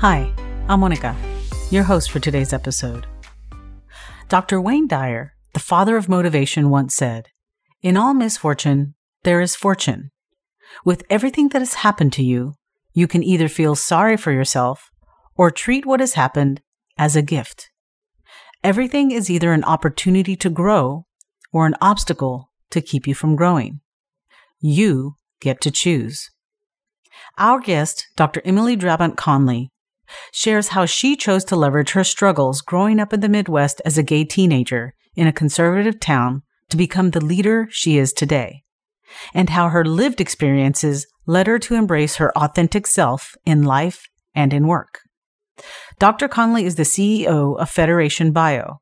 Hi, I'm Monica, your host for today's episode. Dr. Wayne Dyer, the father of motivation, once said, In all misfortune, there is fortune. With everything that has happened to you, you can either feel sorry for yourself or treat what has happened as a gift. Everything is either an opportunity to grow or an obstacle to keep you from growing. You get to choose. Our guest, Dr. Emily Drabant Conley, shares how she chose to leverage her struggles growing up in the Midwest as a gay teenager in a conservative town to become the leader she is today, and how her lived experiences led her to embrace her authentic self in life and in work. Dr. Conley is the CEO of Federation Bio.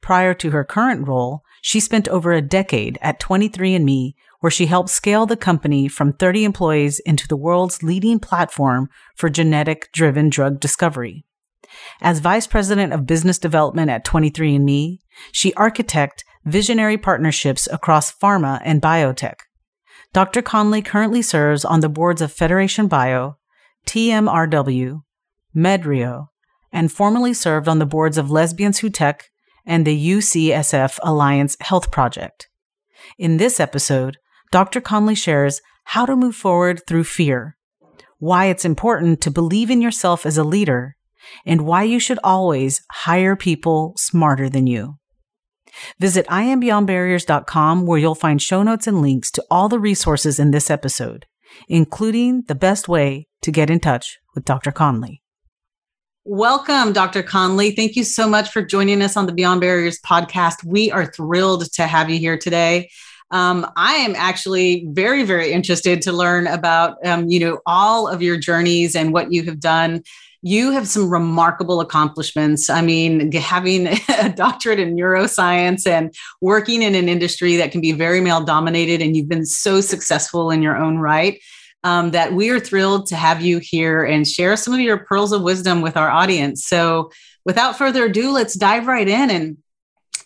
Prior to her current role, she spent over a decade at 23andMe, where she helped scale the company from 30 employees into the world's leading platform for genetic driven drug discovery. As vice president of business development at 23andMe, she architect visionary partnerships across pharma and biotech. Dr. Conley currently serves on the boards of Federation Bio, TMRW, Medrio, and formerly served on the boards of Lesbians Who Tech and the UCSF Alliance Health Project. In this episode, Dr. Conley shares how to move forward through fear, why it's important to believe in yourself as a leader, and why you should always hire people smarter than you. Visit iambeyondbarriers.com where you'll find show notes and links to all the resources in this episode, including the best way to get in touch with Dr. Conley. Welcome, Dr. Conley. Thank you so much for joining us on the Beyond Barriers podcast. We are thrilled to have you here today. Um, I am actually very, very interested to learn about, um, you know, all of your journeys and what you have done. You have some remarkable accomplishments. I mean, having a doctorate in neuroscience and working in an industry that can be very male dominated, and you've been so successful in your own right um, that we are thrilled to have you here and share some of your pearls of wisdom with our audience. So, without further ado, let's dive right in and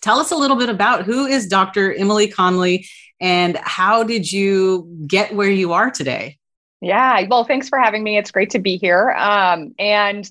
tell us a little bit about who is Dr. Emily Conley and how did you get where you are today? Yeah, well, thanks for having me. It's great to be here. Um, and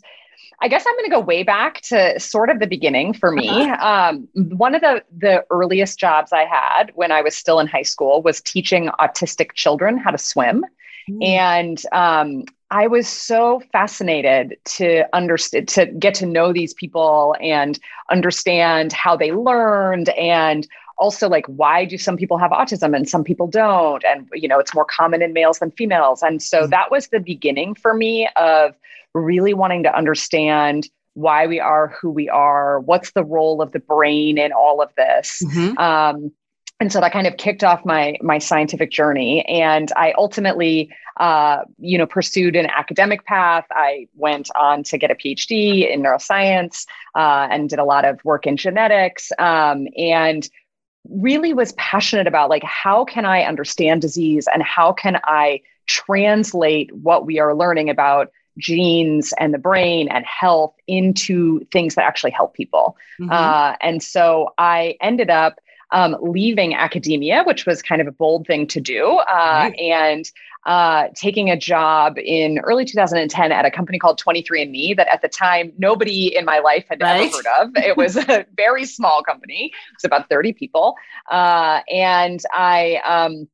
I guess I'm going to go way back to sort of the beginning for me. Uh-huh. Um, one of the the earliest jobs I had when I was still in high school was teaching autistic children how to swim. Mm. And um, I was so fascinated to understand, to get to know these people and understand how they learned and also like why do some people have autism and some people don't and you know it's more common in males than females and so mm-hmm. that was the beginning for me of really wanting to understand why we are who we are what's the role of the brain in all of this mm-hmm. um, and so that kind of kicked off my my scientific journey. And i ultimately uh, you know pursued an academic path. I went on to get a phd in neuroscience uh, and did a lot of work in genetics um, and really was passionate about like how can i understand disease and how can i translate what we are learning about genes and the brain and health into things that actually help people. Mm-hmm. uh, and so i ended up um, leaving academia, which was kind of a bold thing to do, uh, and uh, taking a job in early 2010 at a company called 23andMe that at the time nobody in my life had right. ever heard of. It was a very small company, it was about 30 people. Uh, and I, um,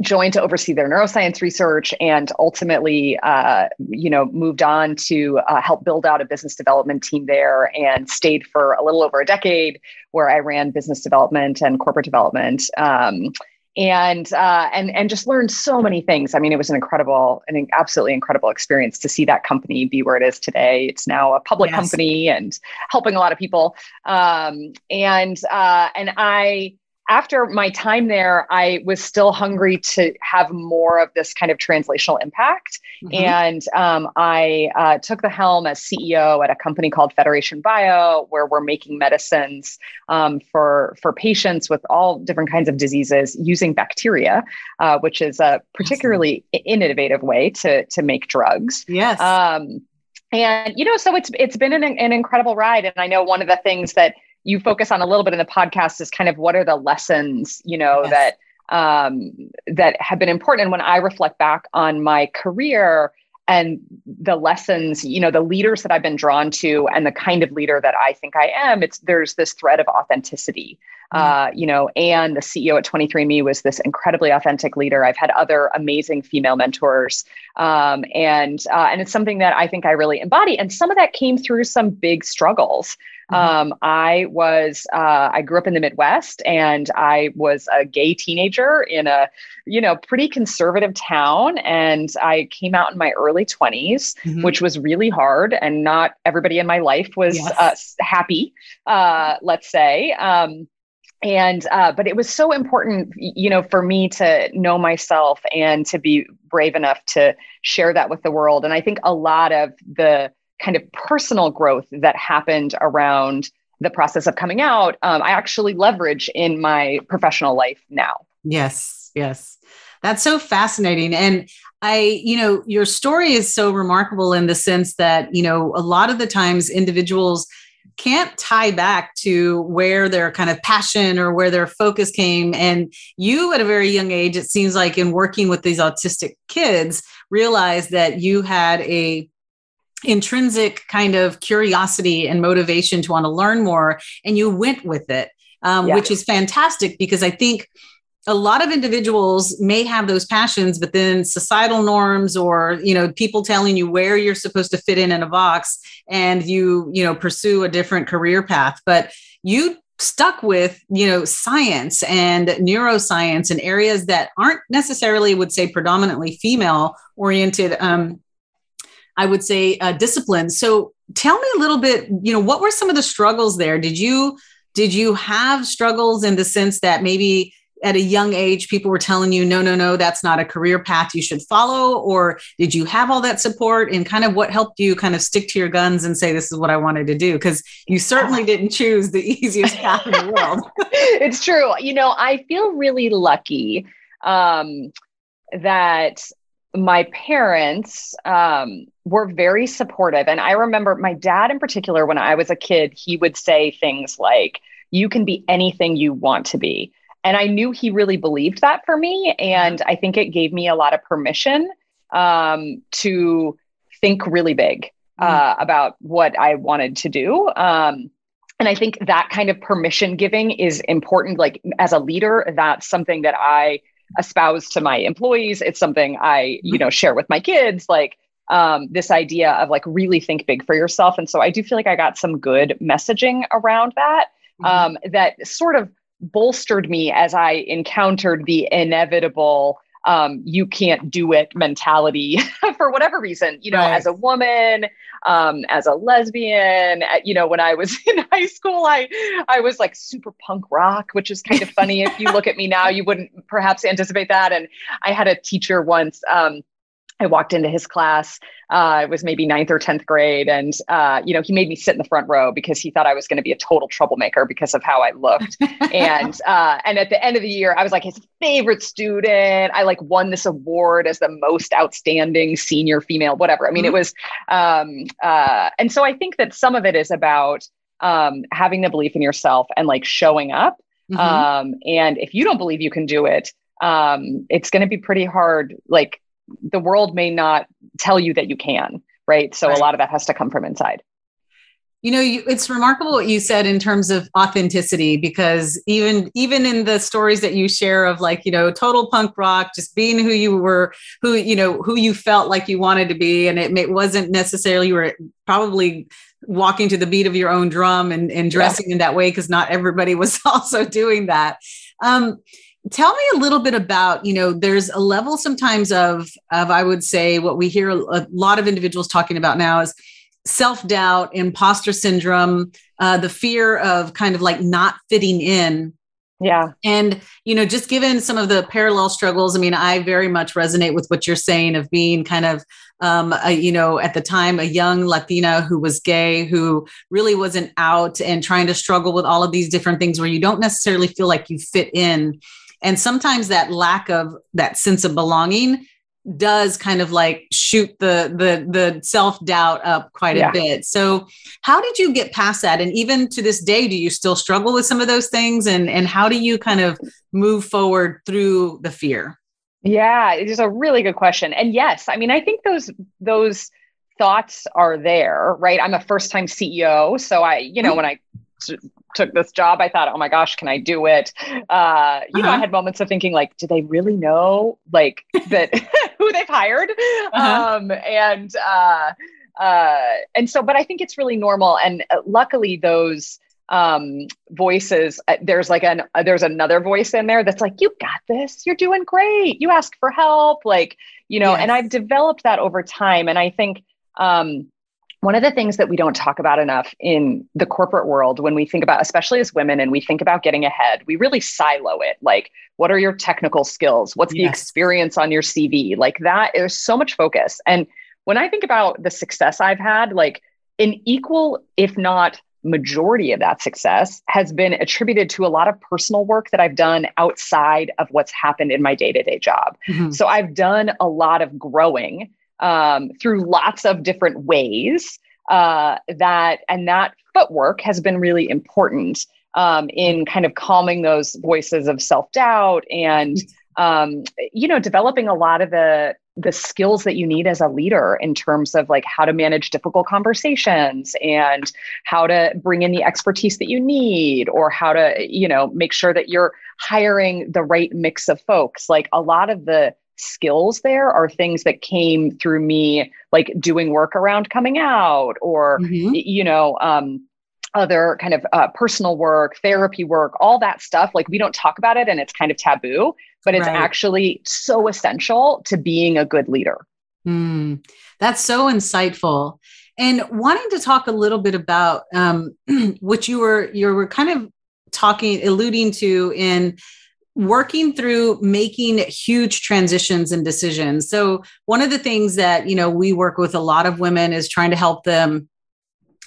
joined to oversee their neuroscience research and ultimately uh, you know moved on to uh, help build out a business development team there and stayed for a little over a decade where i ran business development and corporate development um, and uh, and and just learned so many things. I mean, it was an incredible, an absolutely incredible experience to see that company be where it is today. It's now a public yes. company and helping a lot of people. Um, and uh, and I after my time there, I was still hungry to have more of this kind of translational impact. Mm-hmm. And um, I uh, took the helm as CEO at a company called Federation Bio, where we're making medicines um, for, for patients with all different kinds of diseases using bacteria, uh, which is a particularly awesome. innovative way to, to make drugs. Yes. Um, and you know, so it's it's been an, an incredible ride. And I know one of the things that you focus on a little bit in the podcast is kind of what are the lessons you know yes. that um, that have been important. And when i reflect back on my career and the lessons you know the leaders that i've been drawn to and the kind of leader that i think i am it's there's this thread of authenticity. Mm-hmm. uh, you know and the ceo at 23andme was this incredibly authentic leader. I've had other amazing female mentors. Um, and uh, and it's something that i think i really embody. And some of that came through some big struggles Mm-hmm. Um, I was, uh, I grew up in the Midwest and I was a gay teenager in a, you know, pretty conservative town. And I came out in my early 20s, mm-hmm. which was really hard. And not everybody in my life was yes. uh, happy, uh, let's say. Um, and uh, but it was so important you know for me to know myself and to be brave enough to share that with the world and i think a lot of the kind of personal growth that happened around the process of coming out, um, I actually leverage in my professional life now. Yes, yes. That's so fascinating. And I, you know, your story is so remarkable in the sense that, you know, a lot of the times individuals can't tie back to where their kind of passion or where their focus came. And you, at a very young age, it seems like in working with these autistic kids, realized that you had a intrinsic kind of curiosity and motivation to want to learn more and you went with it um, yeah. which is fantastic because i think a lot of individuals may have those passions but then societal norms or you know people telling you where you're supposed to fit in in a box and you you know pursue a different career path but you stuck with you know science and neuroscience and areas that aren't necessarily would say predominantly female oriented um, I would say, uh, discipline. So tell me a little bit, you know, what were some of the struggles there? Did you did you have struggles in the sense that maybe at a young age people were telling you no no no that's not a career path you should follow or did you have all that support and kind of what helped you kind of stick to your guns and say this is what i wanted to do because you certainly didn't choose the easiest path in the world it's true you know i feel really lucky um, that my parents um, were very supportive. And I remember my dad, in particular, when I was a kid, he would say things like, You can be anything you want to be. And I knew he really believed that for me. And I think it gave me a lot of permission um, to think really big uh, mm-hmm. about what I wanted to do. Um, and I think that kind of permission giving is important. Like as a leader, that's something that I espouse to my employees. It's something I, you know, share with my kids. Like um, this idea of like really think big for yourself. And so I do feel like I got some good messaging around that mm-hmm. um, that sort of bolstered me as I encountered the inevitable um, you can't do it mentality for whatever reason, you know, right. as a woman, um, as a lesbian, uh, you know, when I was in high school, I, I was like super punk rock, which is kind of funny. if you look at me now, you wouldn't perhaps anticipate that. And I had a teacher once, um, I walked into his class. Uh, it was maybe ninth or 10th grade. And, uh, you know, he made me sit in the front row because he thought I was going to be a total troublemaker because of how I looked. and, uh, and at the end of the year, I was like his favorite student. I like won this award as the most outstanding senior female, whatever. I mean, mm-hmm. it was, um, uh, and so I think that some of it is about um, having the belief in yourself and like showing up. Mm-hmm. Um, and if you don't believe you can do it, um, it's going to be pretty hard. Like the world may not tell you that you can, right? So right. a lot of that has to come from inside. You know, you, it's remarkable what you said in terms of authenticity, because even even in the stories that you share of like you know total punk rock, just being who you were, who you know who you felt like you wanted to be, and it, it wasn't necessarily you were probably walking to the beat of your own drum and, and dressing yeah. in that way because not everybody was also doing that. Um, tell me a little bit about you know there's a level sometimes of of i would say what we hear a lot of individuals talking about now is self-doubt imposter syndrome uh, the fear of kind of like not fitting in Yeah. And, you know, just given some of the parallel struggles, I mean, I very much resonate with what you're saying of being kind of, um, a, you know, at the time, a young Latina who was gay, who really wasn't out and trying to struggle with all of these different things where you don't necessarily feel like you fit in. And sometimes that lack of that sense of belonging does kind of like shoot the the the self-doubt up quite yeah. a bit. So how did you get past that and even to this day do you still struggle with some of those things and and how do you kind of move forward through the fear? Yeah, it is a really good question. And yes, I mean I think those those thoughts are there, right? I'm a first time CEO, so I, you know, mm-hmm. when I took this job, I thought, oh my gosh, can I do it? Uh, you uh-huh. know, I uh-huh. had moments of thinking, like, do they really know, like, that who they've hired? Uh-huh. Um, and uh, uh, and so, but I think it's really normal. And uh, luckily, those um, voices, uh, there's like an uh, there's another voice in there that's like, you got this, you're doing great, you ask for help, like, you know. Yes. And I've developed that over time, and I think. Um, one of the things that we don't talk about enough in the corporate world when we think about especially as women and we think about getting ahead we really silo it like what are your technical skills what's yes. the experience on your cv like that there's so much focus and when i think about the success i've had like an equal if not majority of that success has been attributed to a lot of personal work that I've done outside of what's happened in my day to day job. Mm-hmm. So I've done a lot of growing um, through lots of different ways. Uh, that and that footwork has been really important um, in kind of calming those voices of self doubt and um, you know developing a lot of the the skills that you need as a leader in terms of like how to manage difficult conversations and how to bring in the expertise that you need or how to you know make sure that you're hiring the right mix of folks like a lot of the skills there are things that came through me like doing work around coming out or mm-hmm. you know um, other kind of uh, personal work therapy work all that stuff like we don't talk about it and it's kind of taboo but it's right. actually so essential to being a good leader mm, that's so insightful and wanting to talk a little bit about um, what you were you were kind of talking alluding to in working through making huge transitions and decisions. So one of the things that, you know, we work with a lot of women is trying to help them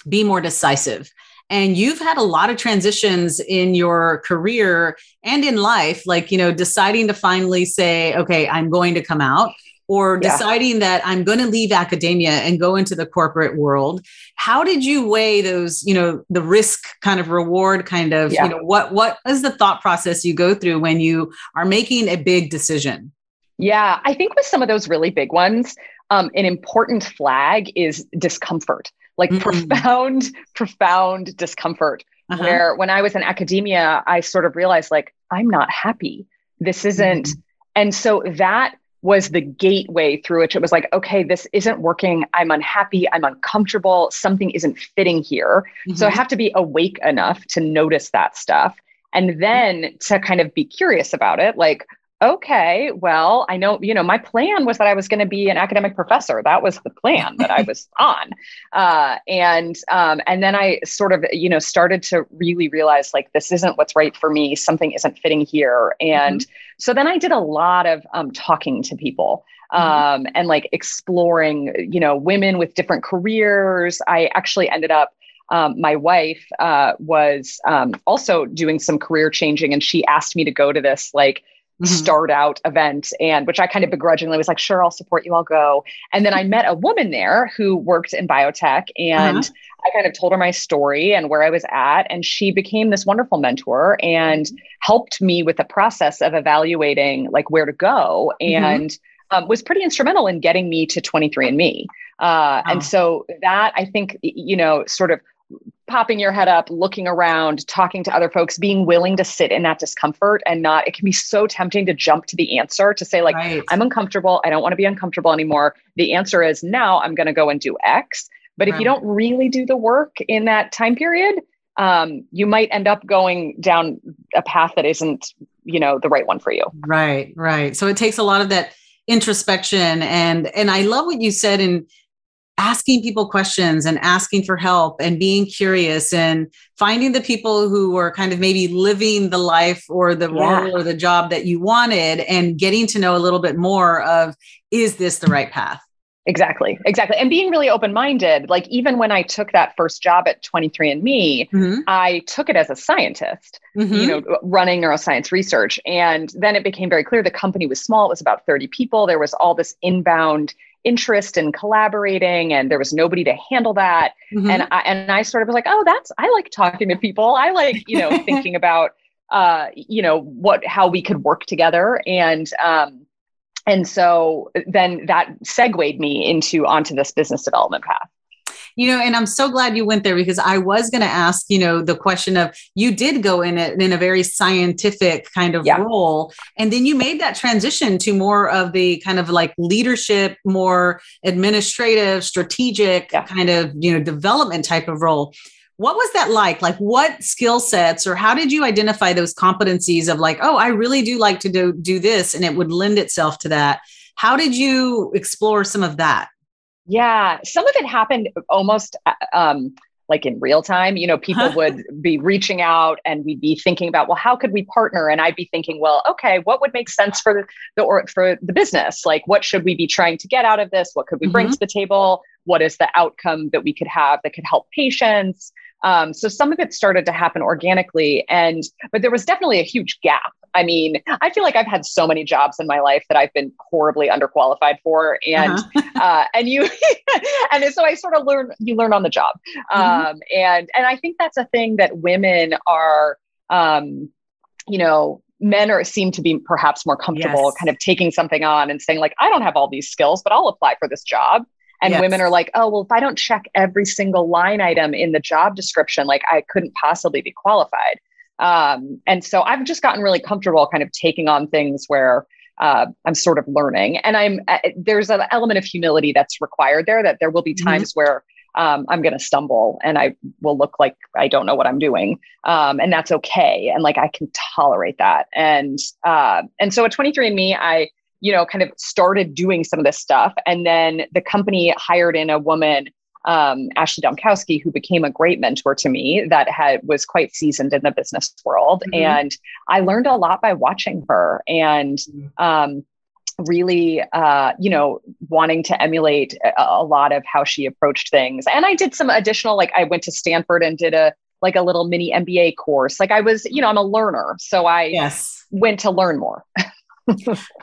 be more decisive. And you've had a lot of transitions in your career and in life, like, you know, deciding to finally say, okay, I'm going to come out or yeah. deciding that I'm going to leave academia and go into the corporate world. How did you weigh those, you know, the risk kind of reward kind of, yeah. you know, what what is the thought process you go through when you are making a big decision? Yeah, I think with some of those really big ones, um, an important flag is discomfort, like mm-hmm. profound, profound discomfort. Uh-huh. Where when I was in academia, I sort of realized like, I'm not happy. This isn't. Mm-hmm. And so that was the gateway through which it was like, okay, this isn't working. I'm unhappy. I'm uncomfortable. Something isn't fitting here. Mm-hmm. So I mm-hmm. have to be awake enough to notice that stuff. And then to kind of be curious about it, like, okay, well, I know, you know, my plan was that I was going to be an academic professor. That was the plan that I was on. Uh, and um, and then I sort of, you know, started to really realize like this isn't what's right for me. Something isn't fitting here. And mm-hmm. so then I did a lot of um, talking to people. Mm-hmm. Um, and like exploring, you know, women with different careers. I actually ended up um, my wife uh, was um, also doing some career changing and she asked me to go to this like mm-hmm. start out event and which I kind of begrudgingly was like, sure, I'll support you, I'll go. And then I met a woman there who worked in biotech and uh-huh. I kind of told her my story and where I was at. And she became this wonderful mentor and helped me with the process of evaluating like where to go mm-hmm. and mm-hmm. um, was pretty instrumental in getting me to 23andMe. Uh, oh. And so that I think, you know, sort of popping your head up, looking around, talking to other folks, being willing to sit in that discomfort and not, it can be so tempting to jump to the answer to say, like, right. I'm uncomfortable. I don't want to be uncomfortable anymore. The answer is now I'm going to go and do X. But if you don't really do the work in that time period, um, you might end up going down a path that isn't, you know, the right one for you. Right, right. So it takes a lot of that introspection and and I love what you said in asking people questions and asking for help and being curious and finding the people who were kind of maybe living the life or the yeah. role or the job that you wanted and getting to know a little bit more of is this the right path Exactly, exactly. And being really open minded, like even when I took that first job at 23andMe, mm-hmm. I took it as a scientist, mm-hmm. you know, running neuroscience research. And then it became very clear the company was small, it was about 30 people. There was all this inbound interest in collaborating and there was nobody to handle that. Mm-hmm. and I, and I sort of was like oh that's I like talking to people. I like you know thinking about uh you know what how we could work together. And um and so then that segued me into onto this business development path you know and i'm so glad you went there because i was going to ask you know the question of you did go in it in a very scientific kind of yeah. role and then you made that transition to more of the kind of like leadership more administrative strategic yeah. kind of you know development type of role what was that like like what skill sets or how did you identify those competencies of like oh i really do like to do, do this and it would lend itself to that how did you explore some of that yeah some of it happened almost uh, um, like in real time you know people would be reaching out and we'd be thinking about well how could we partner? And i'd be thinking well okay what would make sense for the, the or for the business? Like what should we be trying to get out of this? What could we bring mm-hmm. to the table? What is the outcome that we could have that could help patients? Um, so some of it started to happen organically, and but there was definitely a huge gap. I mean, I feel like I've had so many jobs in my life that I've been horribly underqualified for, and uh-huh. uh, and you and so I sort of learn you learn on the job, mm-hmm. um, and and I think that's a thing that women are, um, you know, men are seem to be perhaps more comfortable yes. kind of taking something on and saying like i don't have all these skills but i'll apply for this job and yes. women are like, oh, well, if I don't check every single line item in the job description, like I couldn't possibly be qualified. Um, and so I've just gotten really comfortable kind of taking on things where uh, I'm sort of learning. And I'm uh, there's an element of humility that's required there. That there will be mm-hmm. times mm-hmm. where um, I'm going to stumble and I will look like I don't know what I'm doing, um, and that's okay. And like I can tolerate that. And uh, and so at 23andMe, I you know, kind of started doing some of this stuff. And then the company hired in a woman, um, Ashley Dombkowski, who became a great mentor to me that had was quite seasoned in the business world. Mm-hmm. And I learned a lot by watching her and mm-hmm. um, really, uh, you know, wanting to emulate a, a lot of how she approached things. And I did some additional, like I went to Stanford and did a like a little mini MBA course. Like I was, you know, I'm a learner. So I yes. went to learn more.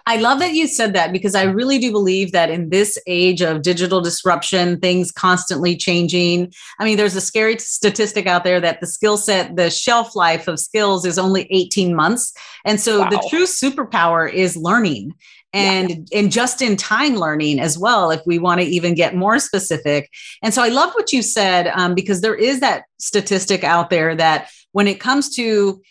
I love that you said that because I really do believe that in this age of digital disruption, things constantly changing. I mean, there's a scary statistic out there that the skill set, the shelf life of skills is only 18 months. And so wow. the true superpower is learning and yeah. and just in time learning as well if we want to even get more specific and so i love what you said um, because there is that statistic out there that when it comes to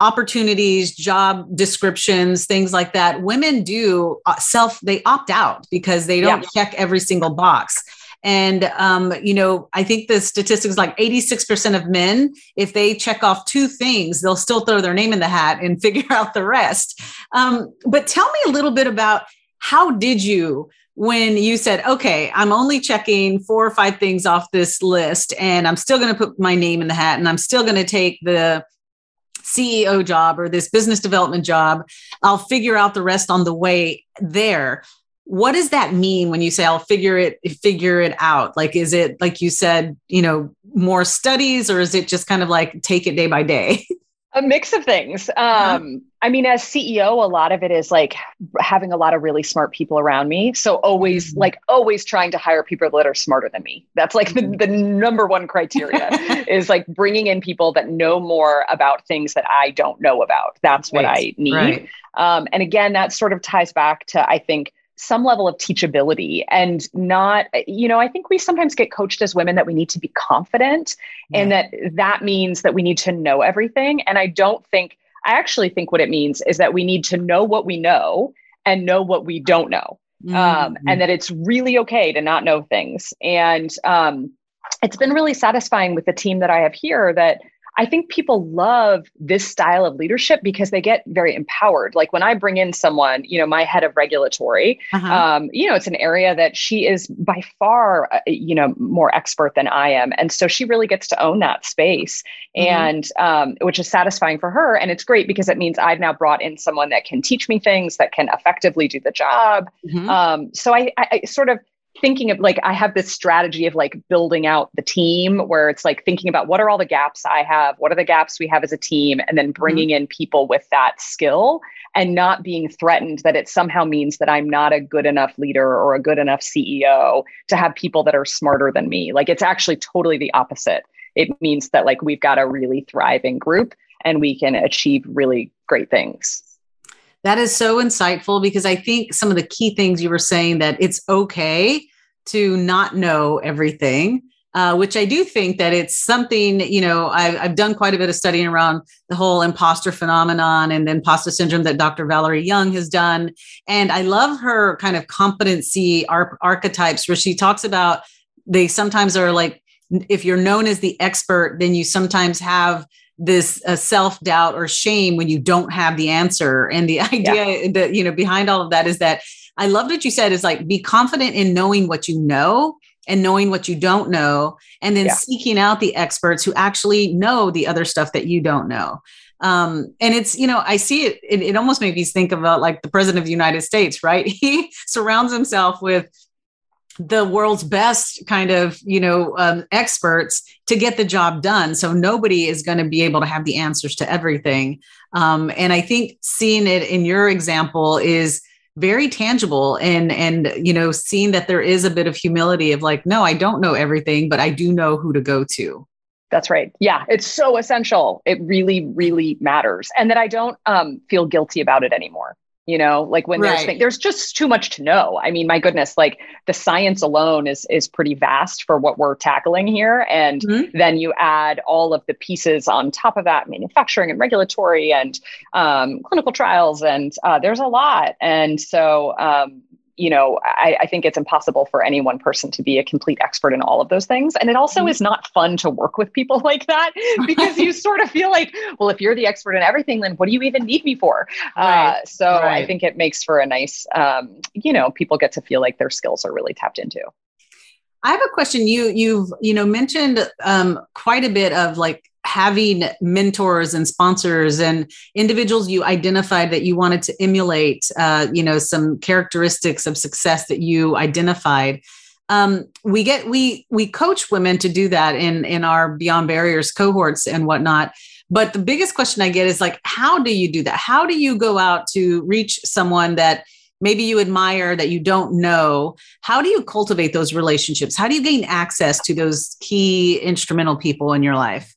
opportunities, job descriptions, things like that, women do uh, self, they opt out because they don't yeah. check every single box. And, um, you know, I think the statistics like 86% of men, if they check off two things, they'll still throw their name in the hat and figure out the rest. Um, but tell me a little bit about how did you when you said, okay, I'm only checking four or five things off this list and I'm still going to put my name in the hat and I'm still going to take the CEO job or this business development job. I'll figure out the rest on the way there. What does that mean when you say I'll figure it figure it out? Like is it like you said, you know, more studies or is it just kind of like take it day by day? A mix of things. Um, I mean, as CEO, a lot of it is like having a lot of really smart people around me. So always, mm-hmm. like, always trying to hire people that are smarter than me. That's like the, the number one criteria is like bringing in people that know more about things that I don't know about. That's what right. I need. Right. Um, and again, that sort of ties back to, I think, some level of teachability and not you know i think we sometimes get coached as women that we need to be confident yeah. and that that means that we need to know everything and i don't think i actually think what it means is that we need to know what we know and know what we don't know mm-hmm. um, and that it's really okay to not know things and um, it's been really satisfying with the team that i have here that I think people love this style of leadership because they get very empowered. Like when I bring in someone, you know, my head of regulatory, uh-huh. um, you know, it's an area that she is by far, uh, you know, more expert than I am, and so she really gets to own that space, mm-hmm. and um, which is satisfying for her. And it's great because it means I've now brought in someone that can teach me things that can effectively do the job. Mm-hmm. Um, so I, I, I sort of thinking of like I have this strategy of like building out the team where it's like thinking about what are all the gaps I have, what are the gaps we have as a team, and then mm-hmm. bringing mm-hmm. in people with that skill and not being threatened that it somehow means that I'm not a good enough leader or a good enough CEO to have people that are smarter than me. Like it's actually totally the opposite. It means that like we've got a really thriving group and we can achieve really great things. That is so insightful because I think some of the key things you were saying that it's okay to not know everything. Uh, which I do think that it's something, you know, I've, I've, done quite a bit of studying around the whole imposter phenomenon and then imposter syndrome that Dr. Valerie Young has done. And I love her kind of competency ar- archetypes where she talks about they sometimes are like, if you're known as the expert, then you sometimes have this uh, self doubt or shame when you don't have the answer. And the idea yeah. that, you know, behind all of that is that I love what you said is like be confident in knowing what you know and knowing what you don't know, and then yeah. seeking out the experts who actually know the other stuff that you don't know. Um, and it's, you know, I see it, it, it almost makes me think about like the president of the United States, right? He surrounds himself with the world's best kind of you know um, experts to get the job done. So nobody is going to be able to have the answers to everything. Um, and i think seeing it in your example is very tangible and and you know seeing that there is a bit of humility of like no i don't know everything but i do know who to go to. That's right. Yeah it's so essential. It really really matters and that i don't um, feel guilty about it anymore you know like when right. there's there's just too much to know i mean my goodness like the science alone is is pretty vast for what we're tackling here and mm-hmm. then you add all of the pieces on top of that manufacturing and regulatory and um, clinical trials and uh, there's a lot and so um, you know, I, I, think it's impossible for any one person to be a complete expert in all of those things. And it also mm-hmm. is not fun to work with people like that because you sort of feel like, well, if you're the expert in everything, then what do you even need me for? Uh, right. Uh, so right. I think it makes for a nice, um, you know, people get to feel like their skills are really tapped into. I have a question. You you've you know mentioned um, quite a bit of like having mentors and sponsors and individuals you identified that you wanted to emulate uh, you know some characteristics of success that you identified. Um, we get we we coach women to do that in in our beyond barriers cohorts and whatnot. But the biggest question i get is like how do you do that? How do you go out to reach someone that maybe you admire that you don't know? How do you cultivate those relationships? How do you gain access to those key instrumental people in your life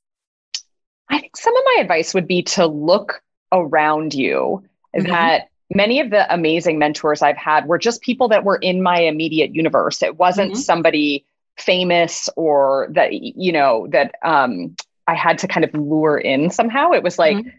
I think some of my advice would be to look around you mm-hmm. that many of the amazing mentors I've had were just people that were in my immediate universe. It wasn't mm-hmm. somebody famous or that, you know, that um, I had to kind of lure in somehow. It was like mm-hmm.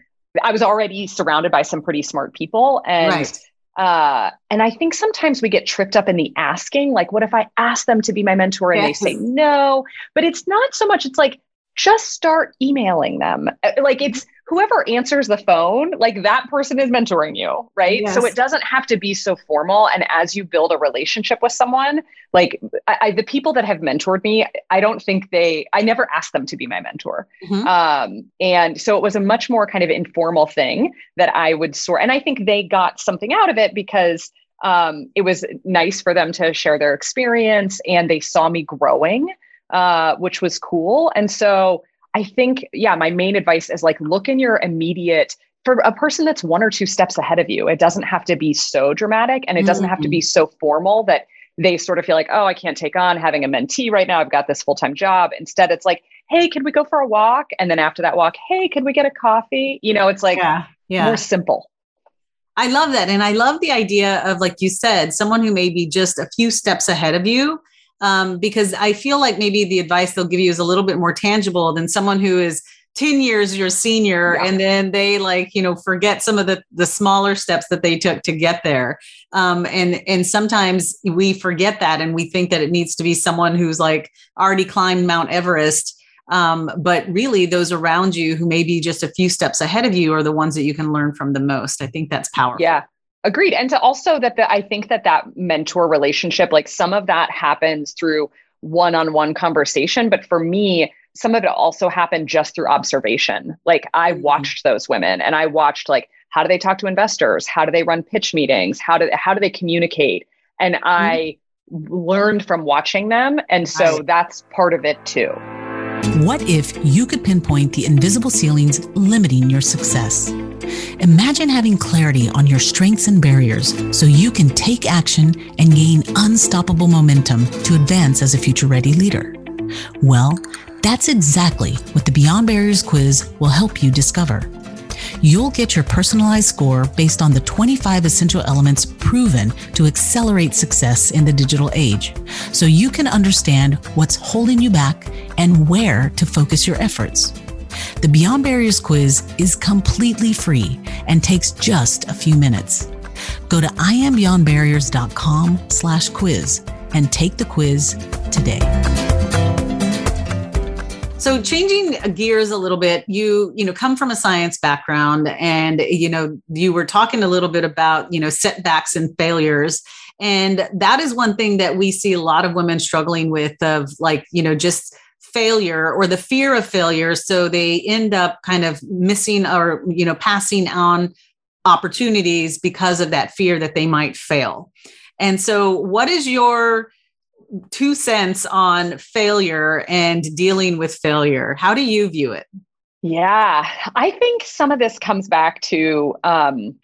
I was already surrounded by some pretty smart people. And right. Uh, and I think sometimes we get tripped up in the asking, like, what if I ask them to be my mentor and yes. they say no? But it's not so much, it's like, just start emailing them. Uh, like it's whoever answers the phone, like that person is mentoring you, right? Yes. So it doesn't have to be so formal. And as you build a relationship with someone, like I, I, the people that have mentored me, I don't think they, I never asked them to be my mentor. Mm-hmm. Um, and so it was a much more kind of informal thing that I would sort. And I think they got something out of it because um, it was nice for them to share their experience and they saw me growing uh, which was cool. And so I think, yeah, my main advice is like look in your immediate for a person that's one or two steps ahead of you. It doesn't have to be so dramatic and it doesn't have to be mm-hmm. so formal that they sort of feel like, oh, I can't take on having a mentee right now. I've got this full time job. Instead, it's like, hey, could we go for a walk? And then after that walk, hey, could we get a coffee? You know, it's like yeah, yeah. more simple. I love that. And I love the idea of, like you said, someone who may be just a few steps ahead of you um, because I feel like maybe the advice they'll give you is a little bit more tangible than someone who is 10 years your senior yeah. and then they like you know forget some of the the smaller steps that they took to get there um, and and sometimes we forget that and we think that it needs to be someone who's like already climbed mount everest Um, but really, those around you who may be just a few steps ahead of you are the ones that you can learn from the most. I think that's powerful. Yeah. Agreed. And to also that the, I think that that mentor relationship, like some of that happens through one on one conversation. But for me, some of it also happened just through observation. Like I mm-hmm. watched those women and I watched like how do they talk to investors? How do they run pitch meetings? How do how do they communicate? And mm-hmm. I learned from watching them. And so that's part of it too. What if you could pinpoint the invisible ceilings limiting your success? Imagine having clarity on your strengths and barriers so you can take action and gain unstoppable momentum to advance as a future ready leader. Well, that's exactly what the Beyond Barriers quiz will help you discover. You'll get your personalized score based on the 25 essential elements proven to accelerate success in the digital age, so you can understand what's holding you back and where to focus your efforts. The Beyond Barriers quiz is completely free and takes just a few minutes. Go to iambeyondbarriers.com slash quiz and take the quiz today. So changing gears a little bit, you you know come from a science background, and you know you were talking a little bit about you know setbacks and failures, and that is one thing that we see a lot of women struggling with of like you know just failure or the fear of failure so they end up kind of missing or you know passing on opportunities because of that fear that they might fail and so what is your two cents on failure and dealing with failure. How do you view it? Yeah, I think some of this comes back to um,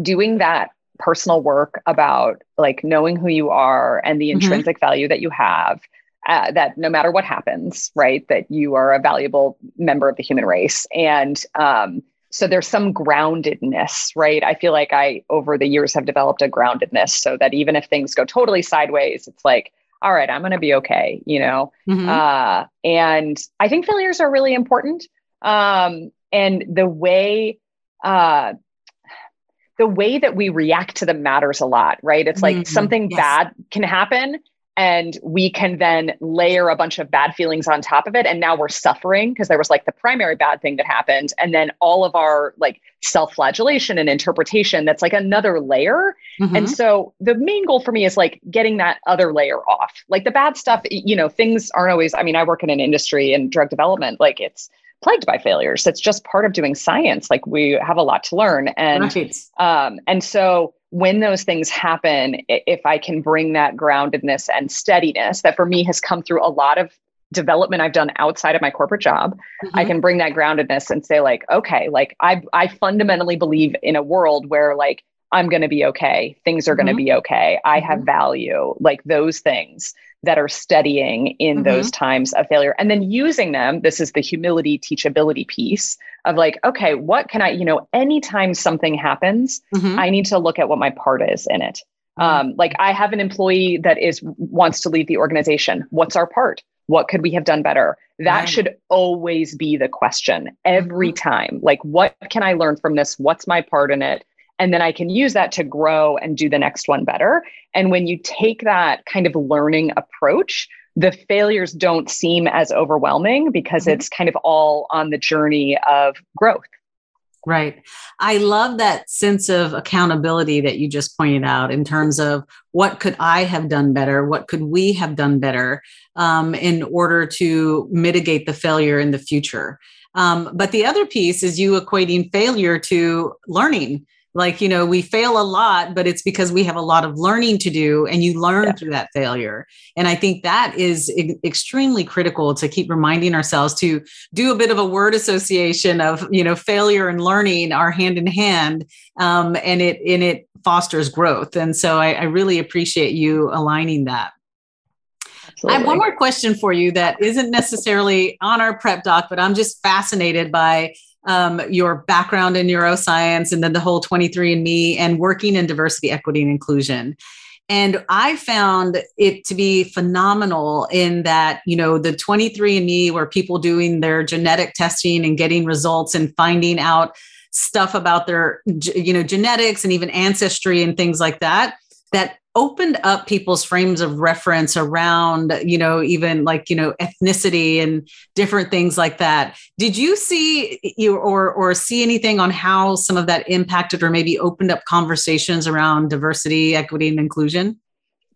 doing that personal work about like knowing who you are and the mm-hmm. intrinsic mm-hmm. value that you have. Uh, that no matter what happens, right, that you are a valuable member of the human race. And um, so there's some groundedness, right? I feel like I, over the years, have developed a groundedness so that even if things go totally sideways, it's like, all right, I'm going to be okay, you know? Mm-hmm. Uh, and I think failures are really important. Um, and the way, uh, the way that we react to them matters a lot, right? It's like mm-hmm. something yes. bad can happen and we can then layer a bunch of bad feelings on top of it. And now we're suffering because there was like the primary bad thing that happened. And then all of our like self-flagellation and interpretation that's like another layer. Mm-hmm. and so the main goal for me is like getting that other layer off. Like the bad stuff you know things aren't always i mean i work in an industry in drug development like it's plagued by failures. It's just part of doing science. Like we have a lot to learn. And right. um and so when those things happen, if I can bring that groundedness and steadiness that for me has come through a lot of development I've done outside of my corporate job, mm-hmm. I can bring that groundedness and say, like, okay, like I I fundamentally believe in a world where like I'm gonna be okay, things are mm-hmm. gonna be okay, I have mm-hmm. value, like those things that are steadying in mm-hmm. those times of failure and then using them this is the humility teachability piece of like okay what can i you know anytime something happens mm-hmm. i need to look at what my part is in it mm-hmm. um, like i have an employee that is wants to leave the organization what's our part what could we have done better that right. should always be the question every mm-hmm. time like what can i learn from this what's my part in it and then I can use that to grow and do the next one better. And when you take that kind of learning approach, the failures don't seem as overwhelming because mm-hmm. it's kind of all on the journey of growth. Right. I love that sense of accountability that you just pointed out in terms of what could I have done better? What could we have done better um, in order to mitigate the failure in the future? Um, but the other piece is you equating failure to learning like you know we fail a lot but it's because we have a lot of learning to do and you learn yeah. through that failure and i think that is e- extremely critical to keep reminding ourselves to do a bit of a word association of you know failure and learning are hand in hand um, and it and it fosters growth and so I, I really appreciate you aligning that Absolutely. I have one more question for you that isn't necessarily on our prep doc, but I'm just fascinated by um, your background in neuroscience and then the whole 23andMe and working in diversity, equity, and inclusion. And I found it to be phenomenal in that, you know, the 23andMe were people doing their genetic testing and getting results and finding out stuff about their, you know, genetics and even ancestry and things like that, that opened up people's frames of reference around, you know, even like, you know, ethnicity and different things like that. Did you see you or or see anything on how some of that impacted or maybe opened up conversations around diversity, equity, and inclusion?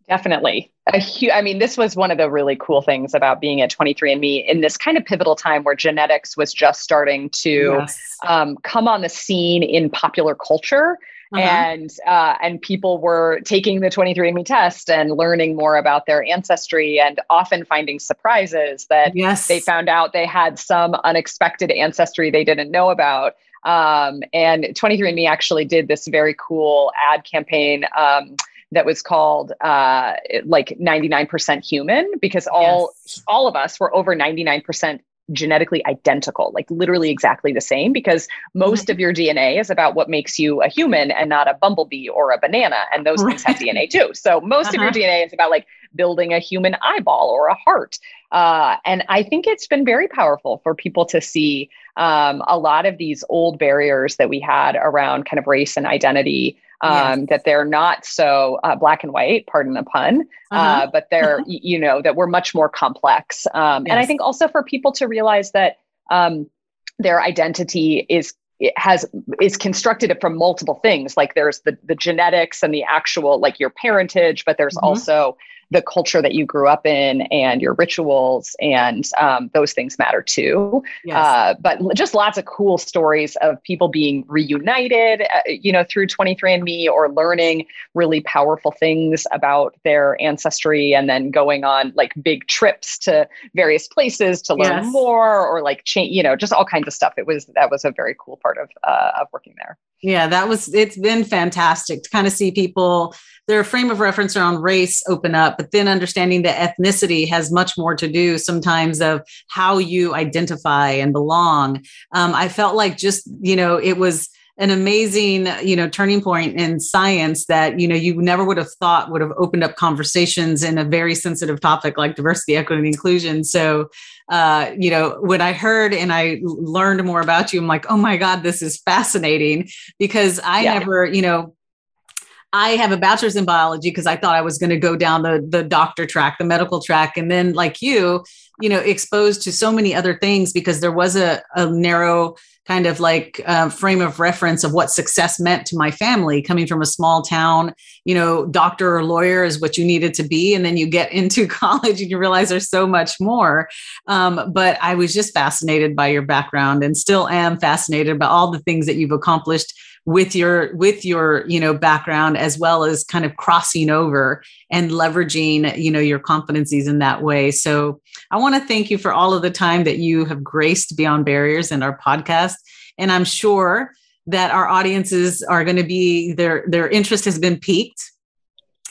Definitely. A hu- I mean, this was one of the really cool things about being at 23andMe in this kind of pivotal time where genetics was just starting to yes. um, come on the scene in popular culture. Uh-huh. And uh, and people were taking the 23andMe test and learning more about their ancestry, and often finding surprises that yes. they found out they had some unexpected ancestry they didn't know about. Um, and 23andMe actually did this very cool ad campaign. Um, that was called uh, like 99% human because all yes. all of us were over 99% genetically identical, like literally exactly the same, because most mm-hmm. of your DNA is about what makes you a human and not a bumblebee or a banana. And those things have DNA too. So most uh-huh. of your uh-huh. DNA is about like building a human eyeball or a heart. Uh, and I think it's been very powerful for people to see um, a lot of these old barriers that we had around kind of race and identity um, yes. that they're not so uh, black and white, pardon the pun, uh, uh-huh. uh, but they're, uh-huh. you know, that we're much more complex. Um, yes. And I think also for people to realize that um, their identity is it has is constructed from multiple things like there's the the genetics and the actual like your parentage but there's mm-hmm. also the culture that you grew up in and your rituals and um, those things matter too yes. uh, but just lots of cool stories of people being reunited uh, you know through 23andme or learning really powerful things about their ancestry and then going on like big trips to various places to learn yes. more or like change you know just all kinds of stuff it was that was a very cool part of uh, of working there yeah that was it's been fantastic to kind of see people their frame of reference around race open up but then understanding that ethnicity has much more to do sometimes of how you identify and belong. Um, i felt like just you know it was an amazing you know turning point in science that you know you never would have thought would have opened up conversations in a very sensitive topic like diversity equity and inclusion so uh, you know when i heard and i learned more about you i'm like oh my god this is fascinating because i yeah. never you know I have a bachelor's in biology because I thought I was going to go down the the doctor track, the medical track, and then like you, you know, exposed to so many other things because there was a, a narrow kind of like uh, frame of reference of what success meant to my family coming from a small town you know doctor or lawyer is what you needed to be and then you get into college and you realize there's so much more. Um, but i was just fascinated by your background and still am fascinated by all the things that you've accomplished with your with your you know background as well as kind of crossing over and leveraging you know your competencies in that way. So i want to thank you for all of the time that you have graced beyond barriers in our podcast. And i'm sure that our audiences are going to be their their interest has been piqued.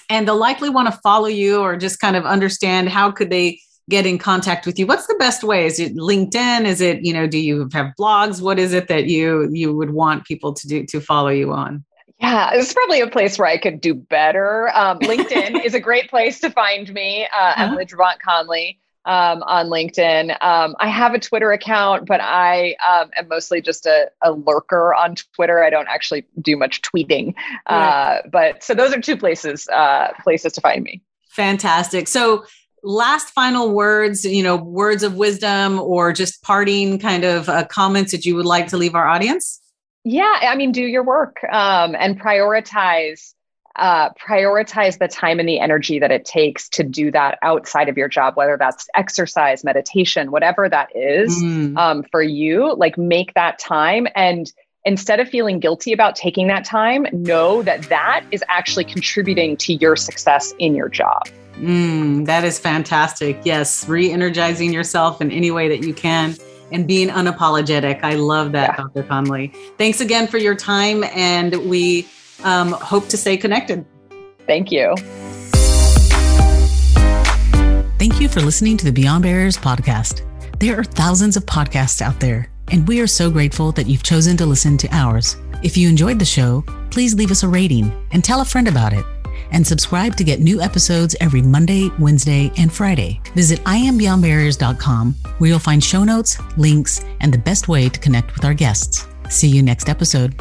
And they'll likely want to follow you or just kind of understand how could they get in contact with you. What's the best way? Is it linkedin? Is it you know do you have blogs? What is it that you you would want people to do to follow you on? Yeah, it's probably a place where I could do better. Um, LinkedIn is a great place to find me. Uh, uh-huh. Emily Conley um, on LinkedIn. Um, I have a Twitter account, but I um, am mostly just a, a, lurker on Twitter. I don't actually do much tweeting. Uh, but so those are two places uh, places to find me. Fantastic. So last final words, you know, words of wisdom or just parting kind of uh, comments that you would like to leave our audience? Yeah, I mean, do your work um, and prioritize uh, prioritize the time and the energy that it takes to do that outside of your job, whether that's exercise, meditation, whatever that is mm. um, for you. Like, make that time and instead of feeling guilty about taking that time, know that that is actually contributing to your success in your job. Mm, that is fantastic. Yes, re energizing yourself in any way that you can and being unapologetic. I love that, yeah. Dr. Conley. Thanks again for your time, and we um, hope to stay connected. Thank you. Thank you for listening to the Beyond Barriers podcast. There are thousands of podcasts out there, and we are so grateful that you've chosen to listen to ours. If you enjoyed the show, please leave us a rating and tell a friend about it and subscribe to get new episodes every Monday, Wednesday, and Friday. Visit iambeyondbarriers.com where you'll find show notes, links, and the best way to connect with our guests. See you next episode.